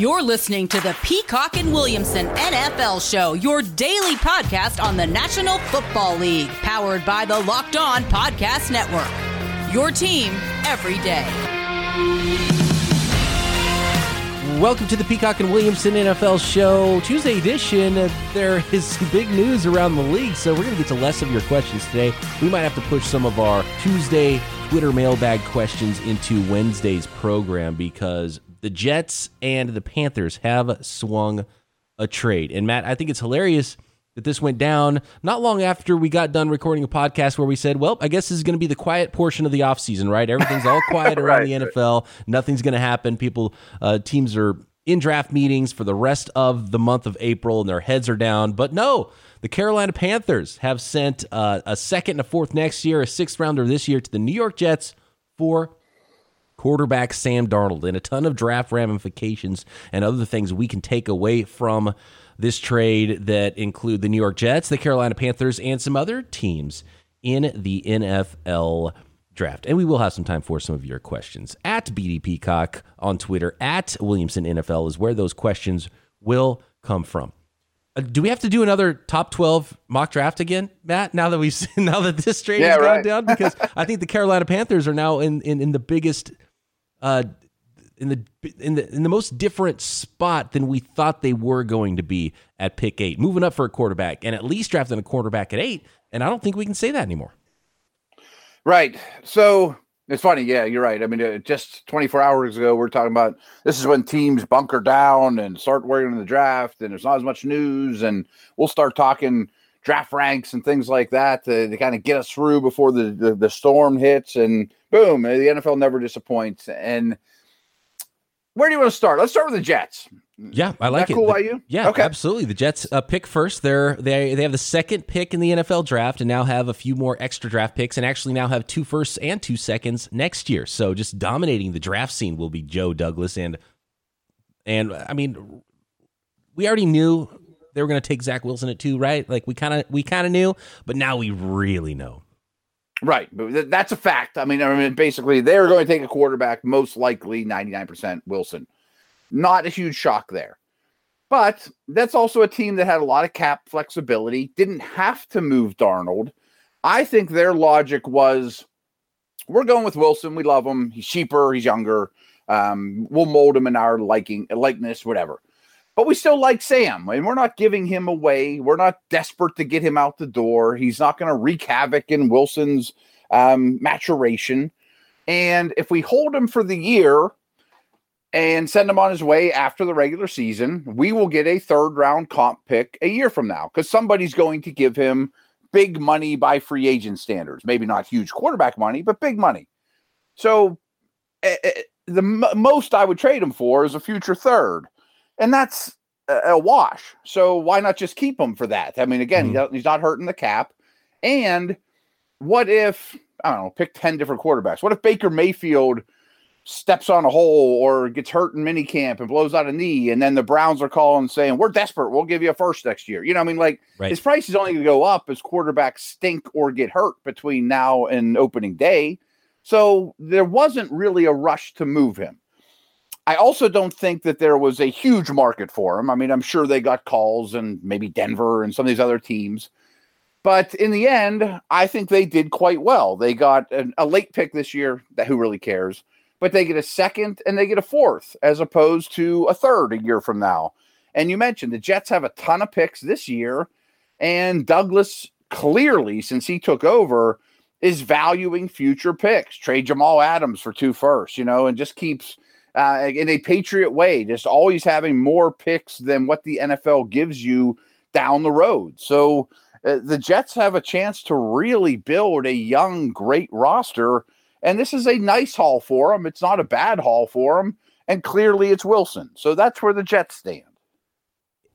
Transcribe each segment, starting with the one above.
You're listening to the Peacock and Williamson NFL Show, your daily podcast on the National Football League, powered by the Locked On Podcast Network. Your team every day. Welcome to the Peacock and Williamson NFL Show, Tuesday edition. Uh, there is some big news around the league, so we're going to get to less of your questions today. We might have to push some of our Tuesday Twitter mailbag questions into Wednesday's program because the Jets and the Panthers have swung a trade. And Matt, I think it's hilarious that this went down not long after we got done recording a podcast where we said, well, I guess this is going to be the quiet portion of the offseason, right? Everything's all quiet around right, the NFL. Nothing's going to happen. People, uh, teams are in draft meetings for the rest of the month of April and their heads are down. But no, the Carolina Panthers have sent uh, a second and a fourth next year, a sixth rounder this year to the New York Jets for quarterback Sam Darnold and a ton of draft ramifications and other things we can take away from this trade that include the New York Jets, the Carolina Panthers, and some other teams in the NFL draft. And we will have some time for some of your questions. At BD Peacock on Twitter, at Williamson NFL is where those questions will come from. Uh, do we have to do another top 12 mock draft again, Matt? Now that we've now that this trade yeah, has right. gone down, because I think the Carolina Panthers are now in, in, in the biggest uh, in the in the in the most different spot than we thought they were going to be at pick eight, moving up for a quarterback and at least drafting a quarterback at eight. And I don't think we can say that anymore. Right. So it's funny. Yeah, you're right. I mean, uh, just 24 hours ago, we are talking about this is when teams bunker down and start worrying the draft, and there's not as much news, and we'll start talking draft ranks and things like that to, to kind of get us through before the, the, the storm hits. And boom, the NFL never disappoints. And where do you want to start? Let's start with the Jets. Yeah, I like it. Cool by you? Yeah, okay. absolutely. The Jets uh, pick first. They're they they have the second pick in the NFL draft, and now have a few more extra draft picks, and actually now have two firsts and two seconds next year. So just dominating the draft scene will be Joe Douglas, and and I mean, we already knew they were going to take Zach Wilson at two, right? Like we kind of we kind of knew, but now we really know. Right, that's a fact. I mean, I mean, basically, they're going to take a quarterback, most likely ninety nine percent Wilson. Not a huge shock there, but that's also a team that had a lot of cap flexibility. Didn't have to move Darnold. I think their logic was, we're going with Wilson. We love him. He's cheaper. He's younger. Um, we'll mold him in our liking, likeness, whatever but we still like Sam, and we're not giving him away. We're not desperate to get him out the door. He's not going to wreak havoc in Wilson's um, maturation. And if we hold him for the year and send him on his way after the regular season, we will get a third round comp pick a year from now because somebody's going to give him big money by free agent standards. Maybe not huge quarterback money, but big money. So uh, the m- most I would trade him for is a future third and that's a, wash. So why not just keep him for that? I mean, again, mm-hmm. he's not hurting the cap. And what if I don't know, pick ten different quarterbacks? What if Baker Mayfield? steps on a hole or gets hurt in minicamp and blows out a knee, and then the Browns are calling saying, We're desperate, we'll give you a first next year. You know, I mean, like right. his price is only gonna go up as quarterbacks stink or get hurt between now and opening day. So there wasn't really a rush to move him. I also don't think that there was a huge market for him. I mean, I'm sure they got calls and maybe Denver and some of these other teams. But in the end, I think they did quite well. They got an, a late pick this year, that who really cares? But they get a second and they get a fourth as opposed to a third a year from now. And you mentioned the Jets have a ton of picks this year, and Douglas clearly, since he took over, is valuing future picks. Trade Jamal Adams for two firsts, you know, and just keeps – uh, in a Patriot way, just always having more picks than what the NFL gives you down the road. So uh, the Jets have a chance to really build a young, great roster. And this is a nice haul for them. It's not a bad haul for them. And clearly it's Wilson. So that's where the Jets stand.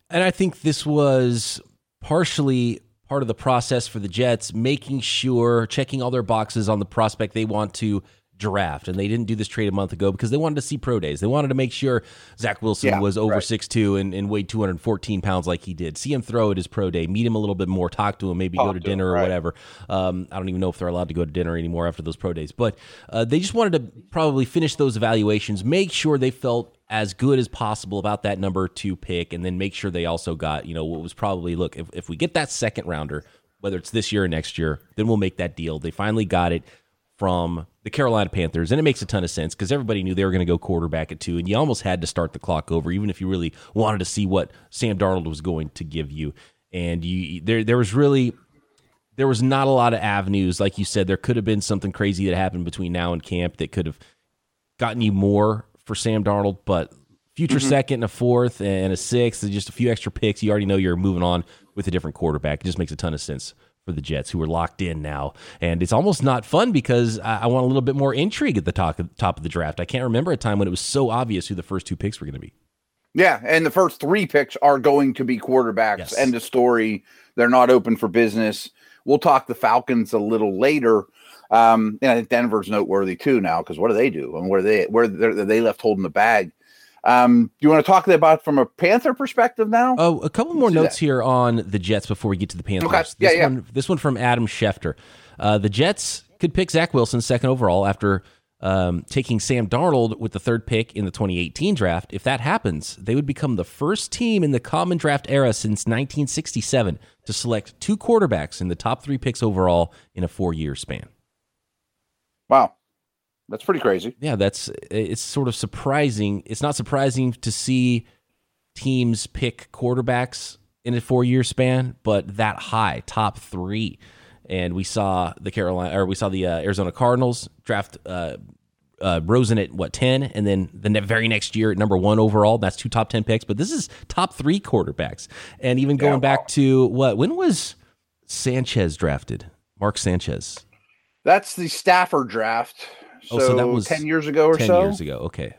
And I think this was partially part of the process for the Jets, making sure, checking all their boxes on the prospect they want to draft, and they didn't do this trade a month ago because they wanted to see pro days. They wanted to make sure Zach Wilson Yeah, was over right. six two and, and weighed 214 pounds like he did. See him throw at his pro day, meet him a little bit more, talk to him, maybe Talk go to to him, dinner or right. whatever. Um, I don't even know if they're allowed to go to dinner anymore after those pro days, but uh, they just wanted to probably finish those evaluations, make sure they felt as good as possible about that number two pick, and then make sure they also got, you know, what was probably look, if, if we get that second rounder, whether it's this year or next year, then we'll make that deal. They finally got it from the Carolina Panthers, and it makes a ton of sense because everybody knew they were going to go quarterback at two, and you almost had to start the clock over, even if you really wanted to see what Sam Darnold was going to give you. And you there there was really there was not a lot of avenues, like you said. There could have been something crazy that happened between now and camp that could have gotten you more for Sam Darnold, but future mm-hmm. second and a fourth and a sixth and just a few extra picks, you already know you're moving on with a different quarterback. It just makes a ton of sense for the Jets, who are locked in now. And it's almost not fun because I, I want a little bit more intrigue at the top, top of the draft. I can't remember a time when it was so obvious who the first two picks were going to be. Yeah, and the first three picks are going to be quarterbacks. Yes. End of story. They're not open for business. We'll talk the Falcons a little later. Um, and I think Denver's noteworthy too now because what do they do and where they where they're- they left holding the bag. Um, do you want to talk about from a Panther perspective now? Oh, a couple more notes that. here on the Jets before we get to the Panthers. Okay. Yeah, this yeah. one, this one from Adam Schefter. Uh, the Jets could pick Zach Wilson second overall after um, taking Sam Darnold with the third pick in the 2018 draft. If that happens, they would become the first team in the common draft era since 1967 to select two quarterbacks in the top three picks overall in a four-year span. wow, that's pretty crazy. Yeah, that's it's sort of surprising. It's not surprising to see teams pick quarterbacks in a four year span, but that high, top three. And we saw the Carolina, or we saw the uh, Arizona Cardinals draft uh, uh, Rosen at what ten, and then the ne- very next year at number one overall. That's two top ten picks, but this is top three quarterbacks. And even going Yeah, back to what? When was Sanchez drafted? Mark Sanchez. That's the Stafford draft. So, Oh, so that was ten years ago or Ten so. years ago. Okay,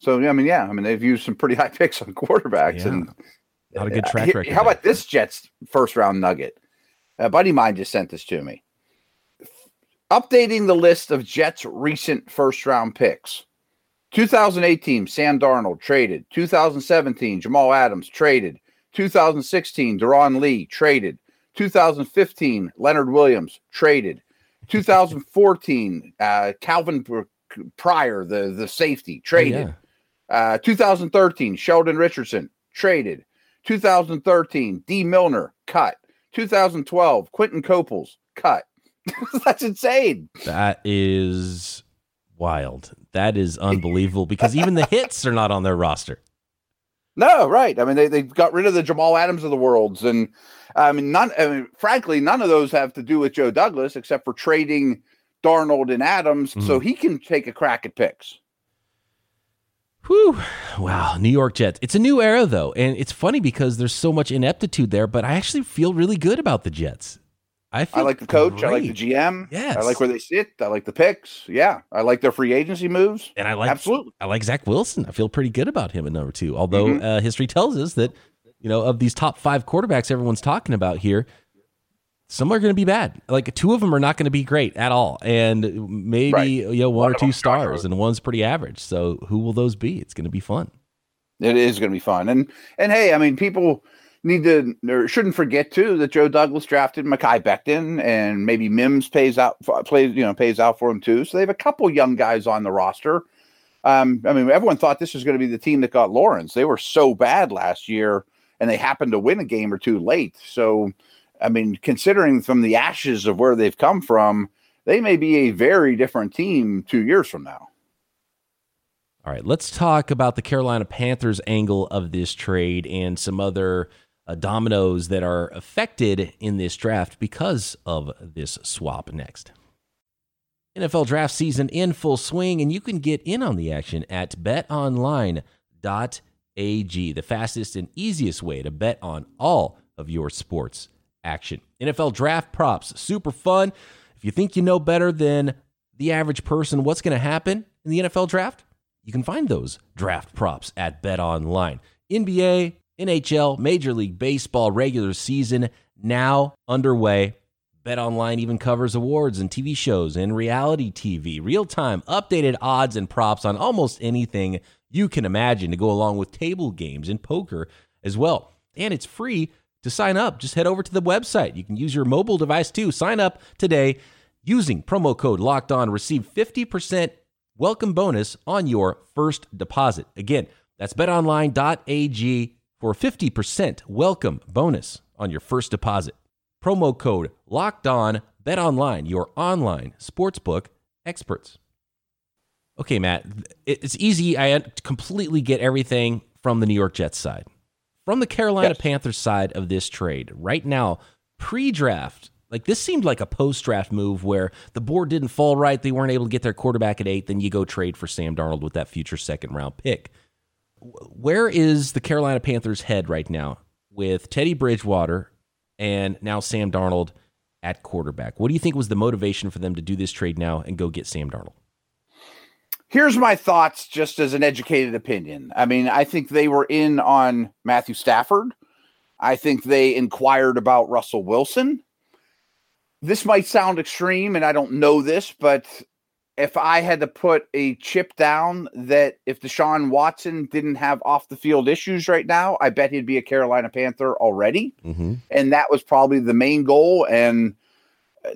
So yeah, I mean, yeah, I mean they've used some pretty high picks on quarterbacks, Yeah. and not a good Uh, track here- record. How about this Jets first round nugget? A buddy of mine just sent this to me. Updating the list of Jets' recent first round picks. 2018, Sam Darnold traded. 2017, Jamal Adams traded. 2016, Darron Lee traded. 2015, Leonard Williams traded. 2014, uh, Calvin Pryor, the, the safety, traded. Yeah. Uh, 2013, Sheldon Richardson traded. 2013, Dee Milner cut. 2012, Quinton Coples cut. That's insane. That is wild. That is unbelievable because even the hits are not on their roster. No, right. I mean, they, they got rid of the Jamal Adams of the worlds, and I mean, none. I mean, frankly, none of those have to do with Joe Douglas, except for trading Darnold and Adams, so he can take a crack at picks. Whew. Wow. New York Jets. It's a new era, though. And it's funny because there's so much ineptitude there, but I actually feel really good about the Jets. I, feel I like the coach. I like the. GM. Yes. I like where they sit. I like the picks. Yeah, I like their free agency moves. And I like Absolutely. I like Zach Wilson. I feel pretty good about him at number two. Although Mhm. uh, history tells us that, you know, of these top five quarterbacks everyone's talking about here, some are going to be bad. Like two of them are not going to be great at all, and maybe Right. you know one One or two stars, and one's pretty average. So who will those be? It's going to be fun. It is going to be fun, and and hey, I mean, people need to or shouldn't forget too that Joe Douglas drafted Mekhi Becton, and maybe Mims pays out plays you know pays out for him too. So they have a couple young guys on the roster. Um, I mean, everyone thought this was going to be the team that got Lawrence. They were so bad last year, and they happen to win a game or two late. So, I mean, considering from the ashes of where they've come from, they may be a very different team two years from now. All right, let's talk about the Carolina Panthers angle of this trade and some other uh, dominoes that are affected in this draft because of this swap next. NFL draft season in full swing, and you can get in on the action at betonline.ag, the fastest and easiest way to bet on all of your sports action. NFL draft props, super fun. If you think you know better than the average person what's going to happen in the NFL draft, you can find those draft props at BetOnline. NBA, NHL, Major League Baseball regular season now underway. BetOnline even covers awards and TV shows and reality TV, real time, updated odds and props on almost anything you can imagine to go along with table games and poker as well. And it's free to sign up. Just head over to the website. You can use your mobile device too. Sign up today using promo code locked on. Receive 50% welcome bonus on your first deposit. Again, that's betonline.ag for 50% welcome bonus on your first deposit. Promo code locked on betonline, your online sportsbook experts. Okay, Matt, it's easy. I completely get everything from the New York Jets side. From the Carolina yes. Panthers side of this trade, right now, pre draft, like this seemed like a post draft move where the board didn't fall right. They weren't able to get their quarterback at eight. Then you go trade for Sam Darnold with that future second round pick. Where is the Carolina Panthers' head right now with Teddy Bridgewater and now Sam Darnold at quarterback? What do you think was the motivation for them to do this trade now and go get Sam Darnold? Here's my thoughts just as an educated opinion. I mean, I think they were in on Matthew Stafford. I think they inquired about Russell Wilson. This might sound extreme, and I don't know this, but if I had to put a chip down that if Deshaun Watson didn't have off the field issues right now, I bet he'd be a Carolina Panther already. Mm-hmm. And that was probably the main goal. And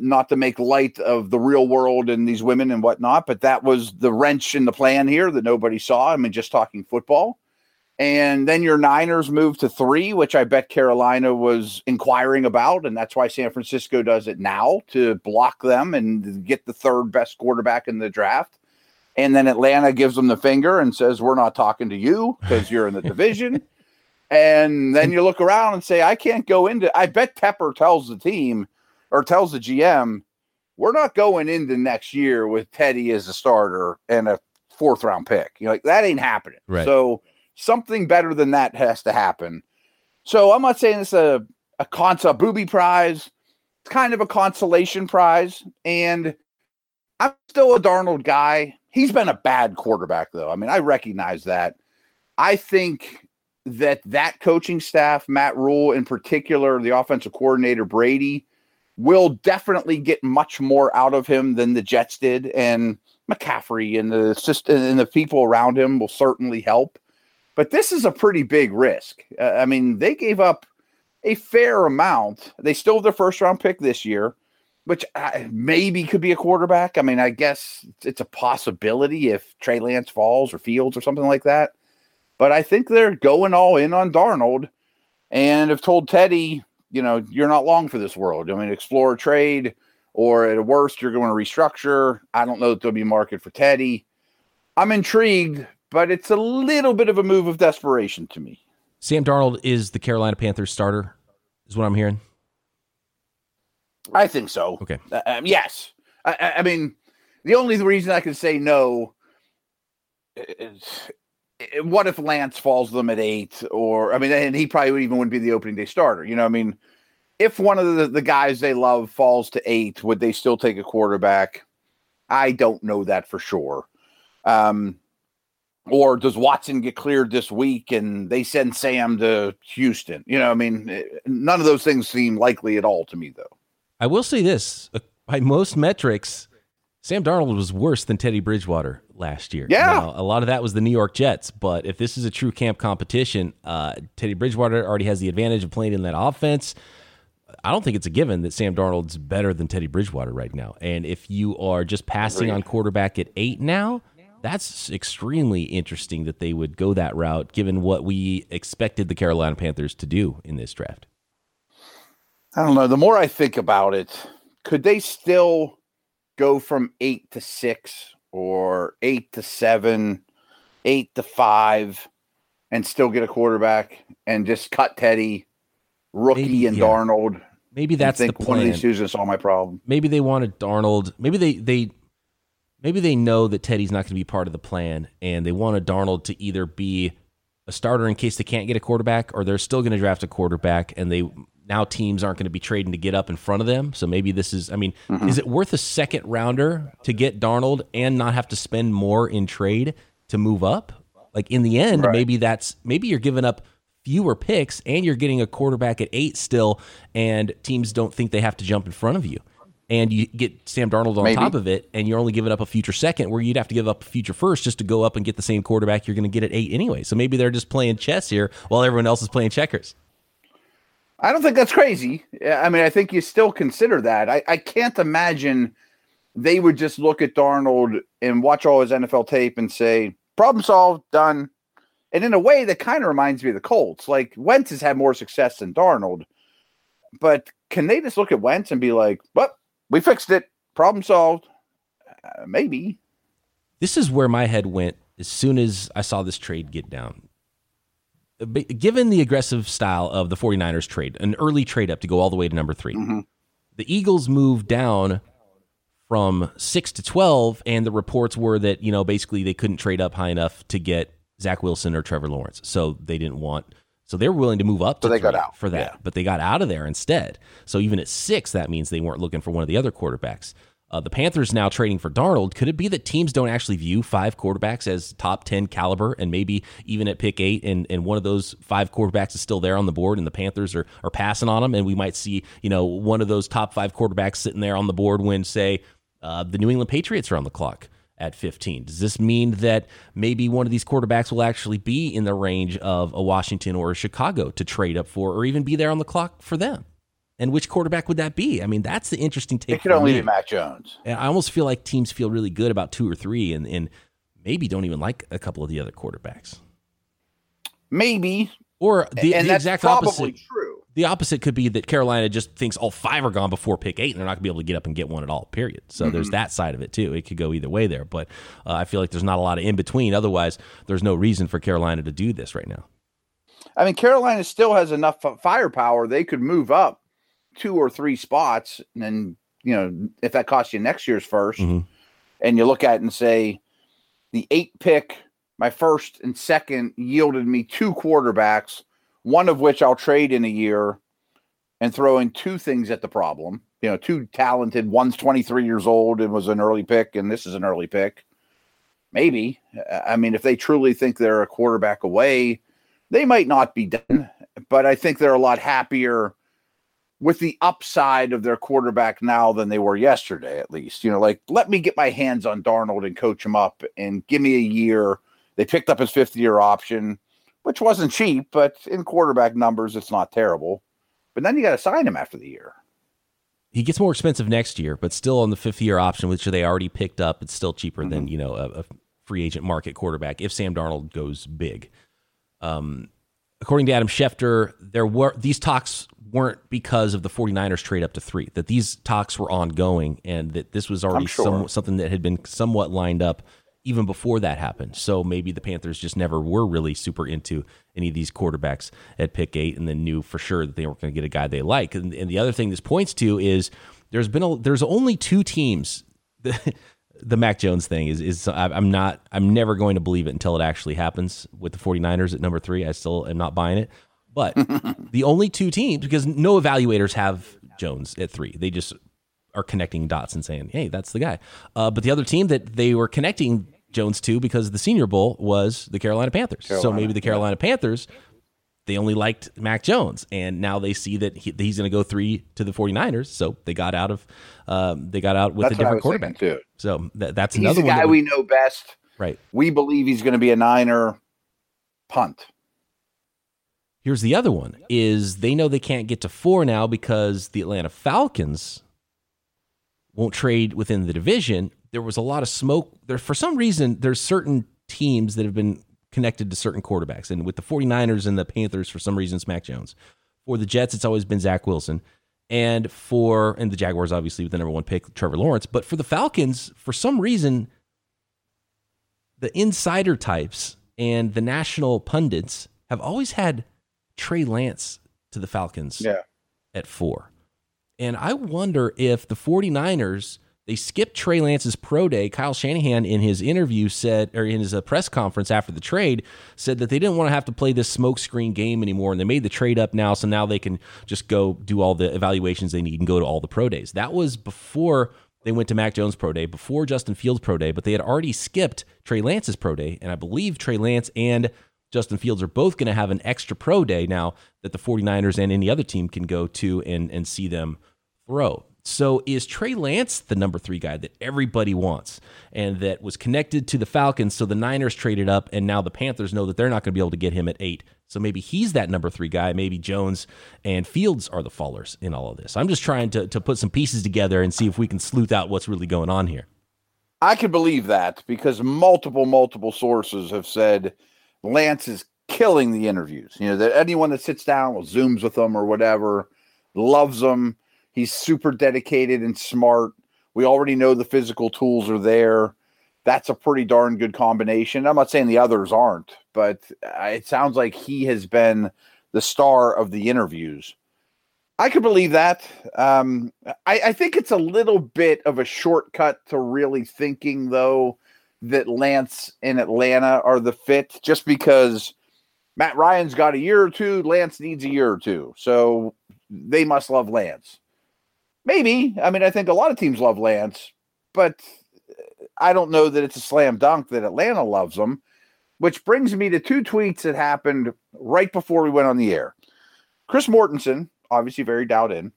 not to make light of the real world and these women and whatnot, but that was the wrench in the plan here that nobody saw. I mean, just talking football. And then your Niners moved to three, which I bet Carolina was inquiring about. And that's why San Francisco does it now to block them and get the third best quarterback in the draft. And then Atlanta gives them the finger and says, We're not talking to you because you're in the division. and then you look around and say, I can't go into I bet Tepper tells the team, or tells the GM, we're not going into next year with Teddy as a starter and a fourth round pick. You know, like that ain't happening. Right. So something better than that has to happen. So I'm not saying it's a a consa booby prize. It's kind of a consolation prize. And I'm still a Darnold guy. He's been a bad quarterback, though. I mean, I recognize that. I think that that coaching staff, Matt Rhule in particular, the offensive coordinator Brady, will definitely get much more out of him than the Jets did, and McCaffrey and the system and the people around him will certainly help. But this is a pretty big risk. Uh, I mean, they gave up a fair amount. They still have their first round pick this year, which uh, maybe could be a quarterback. I mean, I guess it's a possibility if Trey Lance falls or Fields or something like that. But I think they're going all in on Darnold and have told Teddy, you know, you're not long for this world. I mean, explore trade, or at worst, you're going to restructure. I don't know that there'll be a market for Teddy. I'm intrigued, but it's a little bit of a move of desperation to me. Sam Darnold is the Carolina Panthers starter, is what I'm hearing. I think so. Okay. Uh, um, yes. I, I, mean, the only reason I can say no is what if Lance falls them at eight, or I mean, and he probably even wouldn't be the opening day starter. You know, I mean, if one of the, the guys they love falls to eight, would they still take a quarterback? I don't know that for sure. Um, or does Watson get cleared this week and they send Sam to Houston? You know, I mean, eh, none of those things seem likely at all to me, though. I will say this uh, by most metrics, Sam Darnold was worse than Teddy Bridgewater last year. Yeah. Now, a lot of that was the New York Jets, but if this is a true camp competition, uh, Teddy Bridgewater already has the advantage of playing in that offense. I don't think it's a given that Sam Darnold's better than Teddy Bridgewater right now. And if you are just passing on quarterback at eight now, that's extremely interesting that they would go that route given what we expected the Carolina Panthers to do in this draft. I don't know. The more I think about it, could they still go from eight to six or eight to seven, eight to five, and still get a quarterback and just cut Teddy, rookie maybe, and yeah. Darnold. Maybe that's the plan. One of these two is all my problem. Maybe they wanted Darnold. Maybe they they maybe they know that Teddy's not going to be part of the plan, and they wanted Darnold to either be a starter in case they can't get a quarterback, or they're still going to draft a quarterback, and they now teams aren't going to be trading to get up in front of them. So maybe this is, I mean, mm-hmm. is it worth a second rounder to get Darnold and not have to spend more in trade to move up? Like in the end, right. maybe that's maybe you're giving up fewer picks and you're getting a quarterback at eight still, and teams don't think they have to jump in front of you. And you get Sam Darnold on Maybe. top of it, and you're only giving up a future second where you'd have to give up a future first just to go up and get the same quarterback you're going to get at eight anyway. So maybe they're just playing chess here while everyone else is playing checkers. I don't think that's crazy. I mean, I think you still consider that. I, I can't imagine they would just look at Darnold and watch all his NFL tape and say, problem solved, done. And in a way, that kind of reminds me of the Colts. Like Wentz has had more success than Darnold, but can they just look at Wentz and be like, "Well, we fixed it, problem solved"? Uh, maybe. This is where my head went as soon as I saw this trade get down. Given the aggressive style of the 49ers trade, an early trade up to go all the way to number 3 mm-hmm. the Eagles moved down from six to 12, and the reports were that, you know, basically they couldn't trade up high enough to get Zach Wilson or Trevor Lawrence. So they didn't want. So they were willing to move up. So they got out for that, yeah. but they got out of there instead. So even at six, that means they weren't looking for one of the other quarterbacks. Uh, the Panthers now trading for Darnold. Could it be that teams don't actually view five quarterbacks as top 10 caliber and maybe even at pick eight and, and one of those five quarterbacks is still there on the board and the Panthers are, are passing on them and we might see, you know, one of those top five quarterbacks sitting there on the board when, say, uh, the New England Patriots are on the clock at 15. Does this mean that maybe one of these quarterbacks will actually be in the range of a Washington or a Chicago to trade up for, or even be there on the clock for them? And which quarterback would that be? I mean, that's the interesting take. It could only me. be Mac Jones. And I almost feel like teams feel really good about two or three, and, and maybe don't even like a couple of the other quarterbacks. Maybe, or the, and the exact opposite. True the opposite could be that Carolina just thinks all five are gone before pick eight, and they're not going to be able to get up and get one at all. Period. So mm-hmm. there's that side of it too. It could go either way there, but uh, I feel like there's not a lot of in between. Otherwise, there's no reason for Carolina to do this right now. I mean, Carolina still has enough firepower; they could move up two or three spots, and then you know if that costs you next year's 1st mm-hmm. and you look at it and say the eight pick, my first and second yielded me two quarterbacks one of which I'll trade in a year and throw in two things at the problem. You know, two talented, one's 23 years old and was an early pick, and this is an early pick. Maybe. I mean, if they truly think they're a quarterback away, they might not be done, but I think they're a lot happier with the upside of their quarterback now than they were yesterday, at least. You know, like let me get my hands on Darnold and coach him up and give me a year. They picked up his fifth year option which wasn't cheap, but in quarterback numbers, it's not terrible. But then you got to sign him after the year. He gets more expensive next year, but still on the fifth year option, which they already picked up. It's still cheaper mm-hmm. than you know a, a, free agent market quarterback if Sam Darnold goes big. Um, according to Adam Schefter, there were these talks weren't because of the 49ers trade up to three. That these talks were ongoing, and that this was already sure. some, something that had been somewhat lined up even before that happened. So maybe the Panthers just never were really super into any of these quarterbacks at pick eight, and then knew for sure that they weren't going to get a guy they like. And, and, the other thing this points to is there's been a, there's only two teams. The, the Mac Jones thing is is I'm not I'm never going to believe it until it actually happens with the 49ers at number three. I still am not buying it. But the only two teams because no evaluators have Jones at three. They just are connecting dots and saying, "Hey, that's the guy." Uh, but the other team that they were connecting Jones to because the Senior Bowl was the Carolina Panthers. Carolina, so maybe the Carolina yeah. Panthers they only liked Mac Jones, and now they see that he, he's going to go three to the 49ers. So they got out of um, they got out with that's a different quarterback. Too. So that, that's he's another the guy we, we know best. Right. We believe he's going to be a Niner punt. Here's the other one: is they know they can't get to four now because the Atlanta Falcons won't trade within the division. There was a lot of smoke there. For some reason, there's certain teams that have been connected to certain quarterbacks. And with the 49ers and the Panthers, for some reason, it's Mac Jones. For the Jets, it's always been Zach Wilson. And for and the Jaguars, obviously, with the number one pick, Trevor Lawrence. But for the Falcons, for some reason, the insider types and the national pundits have always had Trey Lance to the Falcons yeah. at four. And I wonder if the 49ers they skipped Trey Lance's pro day. Kyle Shanahan, in his interview, said, or in his uh, press conference after the trade, said that they didn't want to have to play this smokescreen game anymore, and they made the trade up now, so now they can just go do all the evaluations they need and go to all the pro days. That was before they went to Mac Jones pro day, before Justin Fields pro day, but they had already skipped Trey Lance's pro day, and I believe Trey Lance and Justin Fields are both going to have an extra pro day now that the 49ers and any other team can go to and, and see them throw. So is Trey Lance the number three guy that everybody wants and that was connected to the Falcons? So the Niners traded up, and now the Panthers know that they're not going to be able to get him at eight. So maybe he's that number three guy. Maybe Jones and Fields are the fallers in all of this. I'm just trying to, to put some pieces together and see if we can sleuth out what's really going on here. I can believe that because multiple, multiple sources have said Lance is killing the interviews. You know, that anyone that sits down Zooms with them or whatever loves them He's super dedicated and smart. We already know the physical tools are there. That's a pretty darn good combination. I'm not saying the others aren't, but uh, it sounds like he has been the star of the interviews. I could believe that. Um, I, I think it's a little bit of a shortcut to really thinking, though, that Lance and Atlanta are the fit just because Matt Ryan's got a year or two. Lance needs a year or two. So they must love Lance. Maybe. I mean, I think a lot of teams love Lance, but uh, I don't know that it's a slam dunk that Atlanta loves him. Which brings me to two tweets that happened right before we went on the air. Chris Mortensen, obviously very dialed in,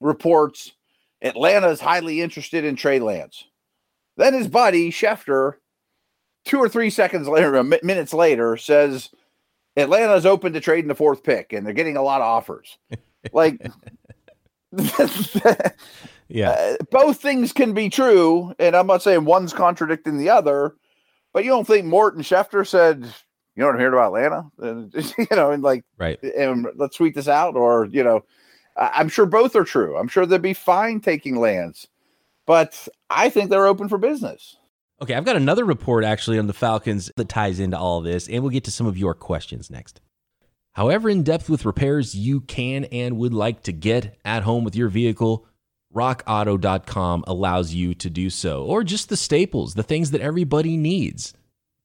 reports Atlanta is highly interested in Trey Lance. Then his buddy Schefter, two or three seconds later, minutes later, says Atlanta is open to trading the fourth pick, and they're getting a lot of offers. like yeah. Uh, both things can be true, and I'm not saying one's contradicting the other, but you don't think Morton Schefter said, you know what I'm hearing about Atlanta? And, you know, and like, right. And let's tweet this out, or, you know, I'm sure both are true. I'm sure they'd be fine taking Lance, but I think they're open for business. Okay, I've got another report actually on the Falcons that ties into all this, and we'll get to some of your questions next. However, in depth with repairs you can and would like to get at home with your vehicle, rockauto.com allows you to do so. Or just the staples, the things that everybody needs.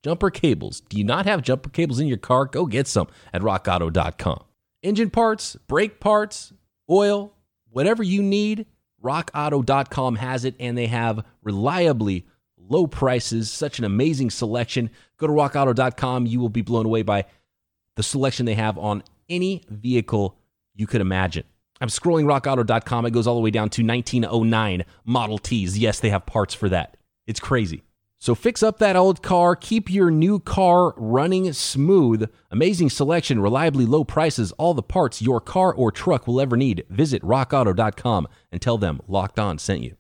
Jumper cables. Do you not have jumper cables in your car? Go get some at rockauto.com. Engine parts, brake parts, oil, whatever you need, rockauto.com has it, and they have reliably low prices, such an amazing selection. Go to rockauto.com. You will be blown away by the selection they have on any vehicle you could imagine. I'm scrolling rockauto.com. It goes all the way down to 1909 Model Ts. Yes, they have parts for that. It's crazy. So fix up that old car, keep your new car running smooth. Amazing selection, reliably low prices, all the parts your car or truck will ever need. Visit rockauto.com and tell them Locked On sent you.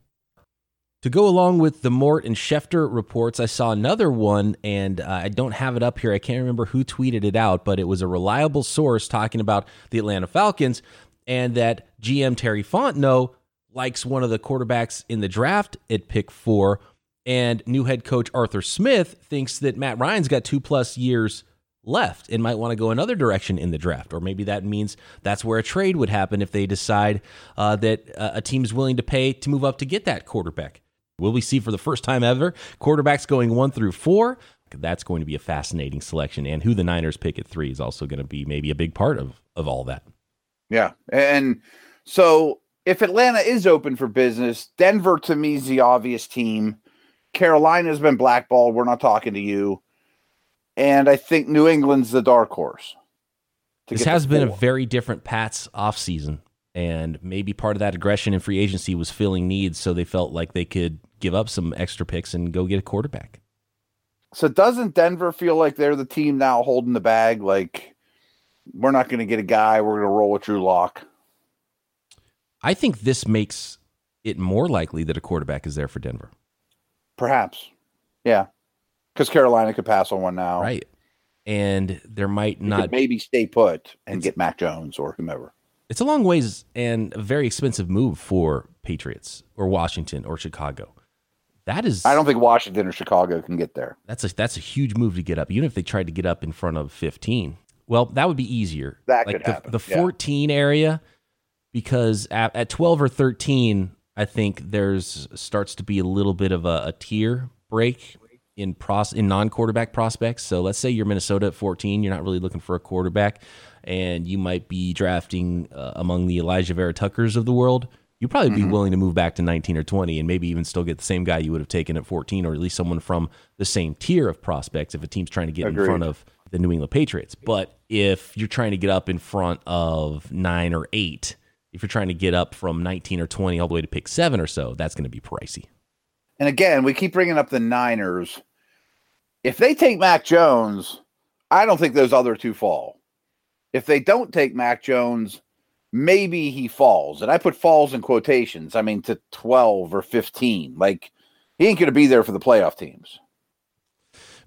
To go along with the Mort and Schefter reports, I saw another one, and uh, I don't have it up here. I can't remember who tweeted it out, but it was a reliable source talking about the Atlanta Falcons and that GM Terry Fontenot likes one of the quarterbacks in the draft at pick four, and new head coach Arthur Smith thinks that Matt Ryan's got two plus years left and might want to go another direction in the draft. Or maybe that means that's where a trade would happen if they decide uh, that uh, a is willing to pay to move up to get that quarterback. Will we see for the first time ever quarterbacks going one through four? That's going to be a fascinating selection. And who the Niners pick at three is also going to be maybe a big part of, of all that. Yeah. And so if Atlanta is open for business, Denver to me is the obvious team. Carolina's been blackballed. We're not talking to you. And I think New England's the dark horse. This has been a very different Pats offseason. And maybe part of that aggression in free agency was filling needs, so they felt like they could give up some extra picks and go get a quarterback. So doesn't Denver feel like they're the team now holding the bag? Like we're not going to get a guy, we're going to roll with Drew Lock. I think this makes it more likely that a quarterback is there for Denver. Perhaps, yeah, because Carolina could pass on one now, right? And there might you not maybe stay put and get Mac Jones or whomever. It's a long ways and a very expensive move for Patriots or Washington or Chicago. That is, I don't think Washington or Chicago can get there. That's a that's a huge move to get up, even if they tried to get up in front of 15. Well, that would be easier. That like could the, happen. The 14 yeah. area, because at, at 12 or 13, I think there's starts to be a little bit of a, a tier break in pros in non quarterback prospects. So let's say you're Minnesota at 14, you're not really looking for a quarterback and you might be drafting uh, among the Alijah Vera-Tuckers of the world, you'd probably be mm-hmm. willing to move back to 19 or 20 and maybe even still get the same guy you would have taken at 14 or at least someone from the same tier of prospects if a team's trying to get Agreed. in front of the New England Patriots. But if you're trying to get up in front of nine or eight, if you're trying to get up from 19 or 20 all the way to pick seven or so, that's going to be pricey. And again, we keep bringing up the Niners. If they take Mac Jones, I don't think those other two fall. If they don't take Mac Jones, maybe he falls. And I put falls in quotations. I mean, to 12 or 15. Like, he ain't going to be there for the playoff teams.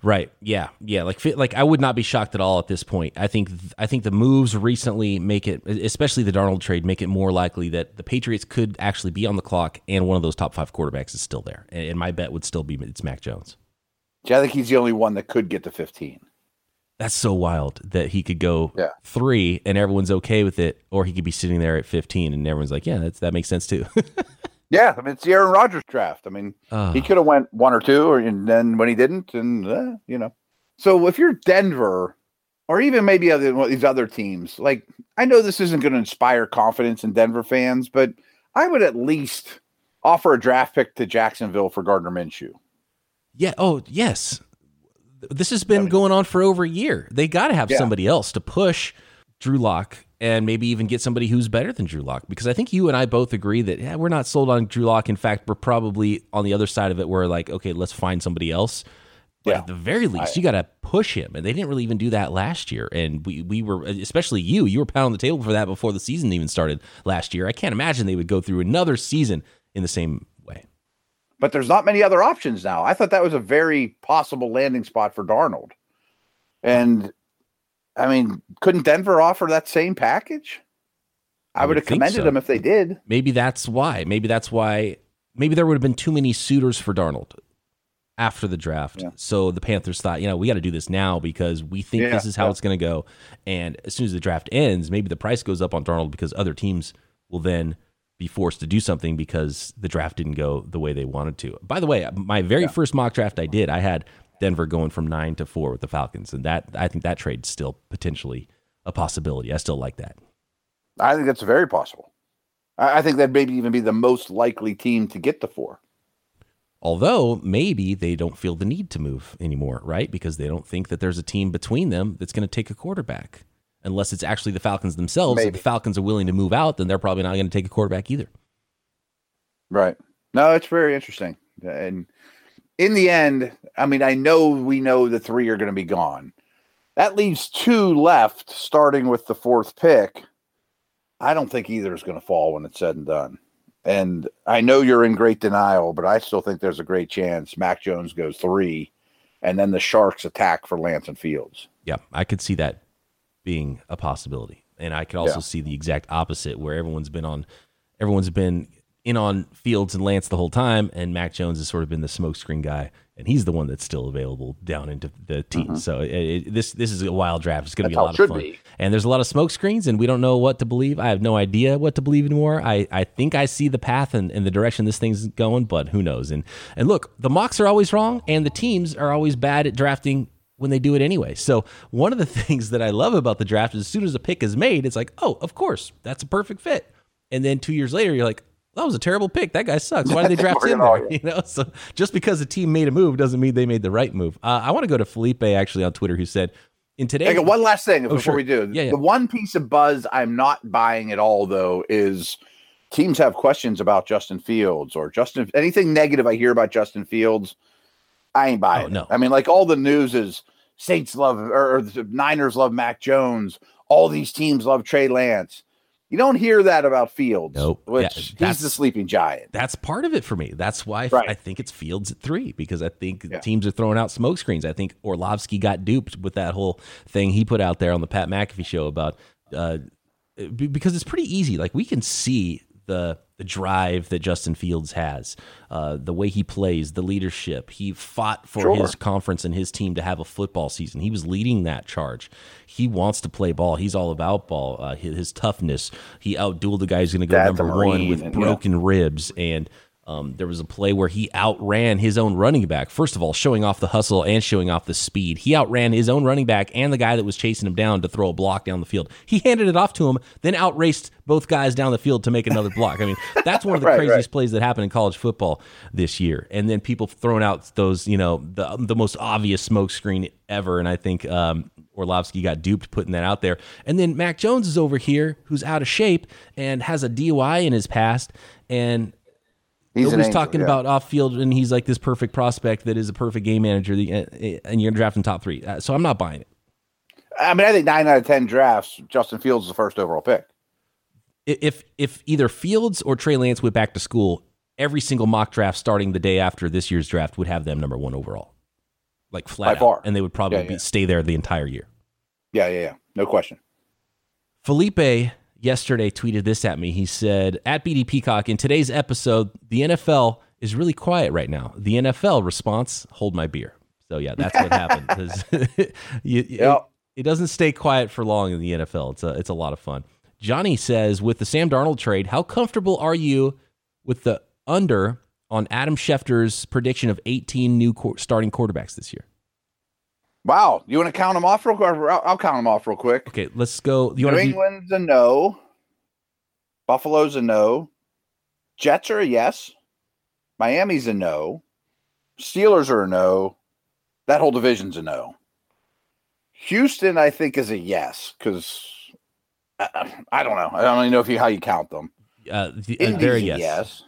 Right. Yeah. Yeah. Like, like I would not be shocked at all at this point. I think, I think the moves recently make it, especially the Darnold trade, make it more likely that the Patriots could actually be on the clock and one of those top five quarterbacks is still there. And my bet would still be it's Mac Jones. Yeah, I think he's the only one that could get to 15. That's so wild that he could go yeah. three and everyone's okay with it, or he could be sitting there at 15 and everyone's like, yeah, that's, that makes sense too. yeah, I mean, it's the Aaron Rodgers draft. I mean, uh, he could have went one or two, or and then when he didn't, and uh, you know. So if you're Denver, or even maybe other these other teams, like I know this isn't going to inspire confidence in Denver fans, but I would at least offer a draft pick to Jacksonville for Gardner Minshew. Yeah. Oh, yes. This has been going on for over a year. They got to have yeah. somebody else to push Drew Lock and maybe even get somebody who's better than Drew Lock because I think you and I both agree that yeah, we're not sold on Drew Lock. In fact, we're probably on the other side of it. We're like, okay, let's find somebody else. But yeah. at the very least, I, you got to push him, and they didn't really even do that last year. And we we were, especially you, you were pounding the table for that before the season even started last year. I can't imagine they would go through another season in the same but there's not many other options now. I thought that was a very possible landing spot for Darnold. And I mean, couldn't Denver offer that same package? I, I would have commended so. them if they did. Maybe that's why. Maybe that's why. Maybe there would have been too many suitors for Darnold after the draft. Yeah. So the Panthers thought, you know, we got to do this now because we think yeah, this is how yeah. it's going to go. And as soon as the draft ends, maybe the price goes up on Darnold because other teams will then be forced to do something because the draft didn't go the way they wanted to. By the way, my very yeah. first mock draft I did, I had Denver going from nine to four with the Falcons, and that I think that trade's still potentially a possibility. I still like that. I think that's very possible. I think that maybe even be the most likely team to get the four. Although maybe they don't feel the need to move anymore, right? Because they don't think that there's a team between them that's going to take a quarterback unless it's actually the Falcons themselves. Maybe. If the Falcons are willing to move out, then they're probably not going to take a quarterback either. Right. No, it's very interesting. And in the end, I mean, I know we know the three are going to be gone. That leaves two left, starting with the fourth pick. I don't think either is going to fall when it's said and done. And I know you're in great denial, but I still think there's a great chance Mac Jones goes three, and then the Sharks attack for Lance and Fields. Yeah, I could see that being a possibility. And I could also yeah. see the exact opposite where everyone's been on everyone's been in on Fields and Lance the whole time, and Mac Jones has sort of been the smokescreen guy, and he's the one that's still available down into the team. Mm-hmm. So it, it, this this is a wild draft. It's going to be a lot of fun, be. and there's a lot of smoke screens, and we don't know what to believe. I have no idea what to believe anymore. I, I think I see the path and, and the direction this thing's going, but who knows? And and look, the mocks are always wrong, and the teams are always bad at drafting when they do it anyway. So one of the things that I love about the draft is as soon as a pick is made, it's like, oh, of course, that's a perfect fit. And then two years later, you're like, that was a terrible pick. That guy sucks. Why did they draft him there? You know, so just because a team made a move doesn't mean they made the right move. Uh, I want to go to Felipe actually on Twitter who said, in today, one last thing oh, before sure. we do. Yeah, yeah. The one piece of buzz I'm not buying at all though is teams have questions about Justin Fields or Justin anything negative I hear about Justin Fields. I ain't buying. Oh, no. It. I mean, like all the news is Saints love or, or the Niners love Mac Jones. All these teams love Trey Lance. You don't hear that about Fields. Nope. Which yeah, he's the sleeping giant. That's part of it for me. That's why right. I think it's Fields at three because I think yeah. teams are throwing out smoke screens. I think Orlovsky got duped with that whole thing he put out there on the Pat McAfee show about uh, because it's pretty easy. Like we can see the the drive that Justin Fields has, uh, the way he plays, the leadership. He fought for sure. his conference and his team to have a football season. He was leading that charge. He wants to play ball. He's all about ball. Uh, his, his, toughness. He outdueled the guy who's going to go That's number one with broken yeah. ribs and. Um, there was a play where he outran his own running back. First of all, showing off the hustle and showing off the speed. He outran his own running back and the guy that was chasing him down to throw a block down the field. He handed it off to him, then outraced both guys down the field to make another block. I mean, that's one of the Right, craziest right. plays that happened in college football this year. And then people throwing out those, you know, the the most obvious smoke screen ever. And I think um, Orlovsky got duped putting that out there. And then Mac Jones is over here, who's out of shape and has a DUI in his past, and He's an Nobody's angel, talking yeah. about off field, and he's like this perfect prospect that is a perfect game manager, uh, and you're drafting top three. Uh, So I'm not buying it. I mean, I think nine out of ten drafts, Justin Fields is the first overall pick. If if either Fields or Trey Lance went back to school, every single mock draft starting the day after this year's draft would have them number one overall, like flat By out, far. and they would probably Yeah, be, yeah. stay there the entire year. Yeah, yeah, yeah. No question. Felipe yesterday tweeted this at me. He said, "At BD Peacock, in today's episode, the NFL is really quiet right now. The NFL response: Hold my beer." So yeah, that's what happened. you- Yep. it, it doesn't stay quiet for long in the NFL. It's a it's a lot of fun. Johnny says, with the Sam Darnold trade, how comfortable are you with the under on Adam Schefter's prediction of 18 new qu- starting quarterbacks this year? Wow. You want to count them off real quick? I'll, I'll count them off real quick. Okay, let's go. You New want to England's a no. Buffalo's a no. Jets are a yes. Miami's a no. Steelers are a no. That whole division's a no. Houston, I think, is a yes because I, I don't know. I don't even know if you how you count them. uh, the, uh, Indy's there, a yes. yes.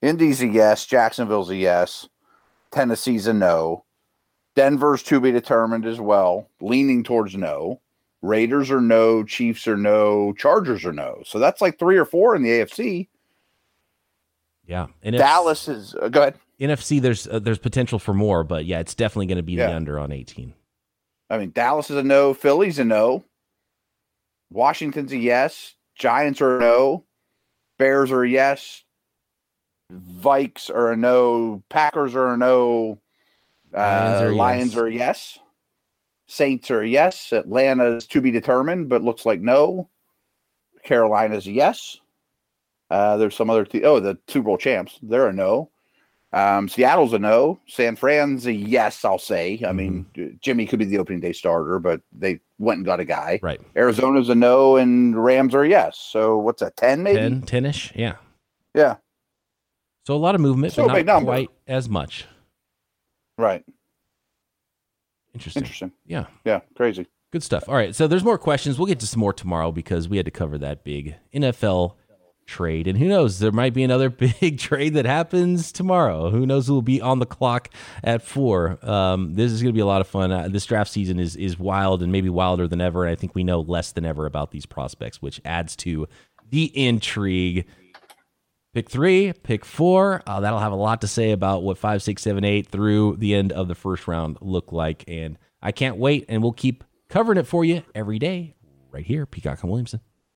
Indy's a yes. Jacksonville's a yes. Tennessee's a no. Denver's to be determined as well, leaning towards no. Raiders are no. Chiefs are no. Chargers are no. So that's like three or four in the AFC. Yeah, and Dallas is uh, go ahead. NFC, there's uh, there's potential for more, but yeah, it's definitely going to be the under on 18. I mean, Dallas is a no. Philly's a no. Washington's a yes. Giants are a no. Bears are a yes. Vikes are a no. Packers are a no. Lions Uh, are Lions yes. are a yes. Saints are a yes. Atlanta is to be determined, but looks like no. Carolina's a yes. Uh, there's some other. Te- oh, the Super Bowl champs. They're a no. Um, Seattle's a no. San Fran's a yes. I'll say. I mean, Mm-hmm. Jimmy could be the opening day starter, but they went and got a guy. Right. Arizona's a no, and Rams are a yes. So what's that? Ten maybe. 10, 10-ish, yeah. Yeah. So a lot of movement, a but not quite as much. Right. Interesting. Interesting. Yeah. Yeah. Crazy. Good stuff. All right, so there's more questions. We'll get to some more tomorrow because we had to cover that big NFL trade, and who knows, there might be another big trade that happens tomorrow. Who knows who will be on the clock at four? Um, this is going to be a lot of fun. Uh, this draft season is is wild and maybe wilder than ever, and I think we know less than ever about these prospects, which adds to the intrigue. Pick three, pick four. Uh, that'll have a lot to say about what five, six, seven, eight through the end of the first round look like. And I can't wait. And we'll keep covering it for you every day right here, Peacock and Williamson.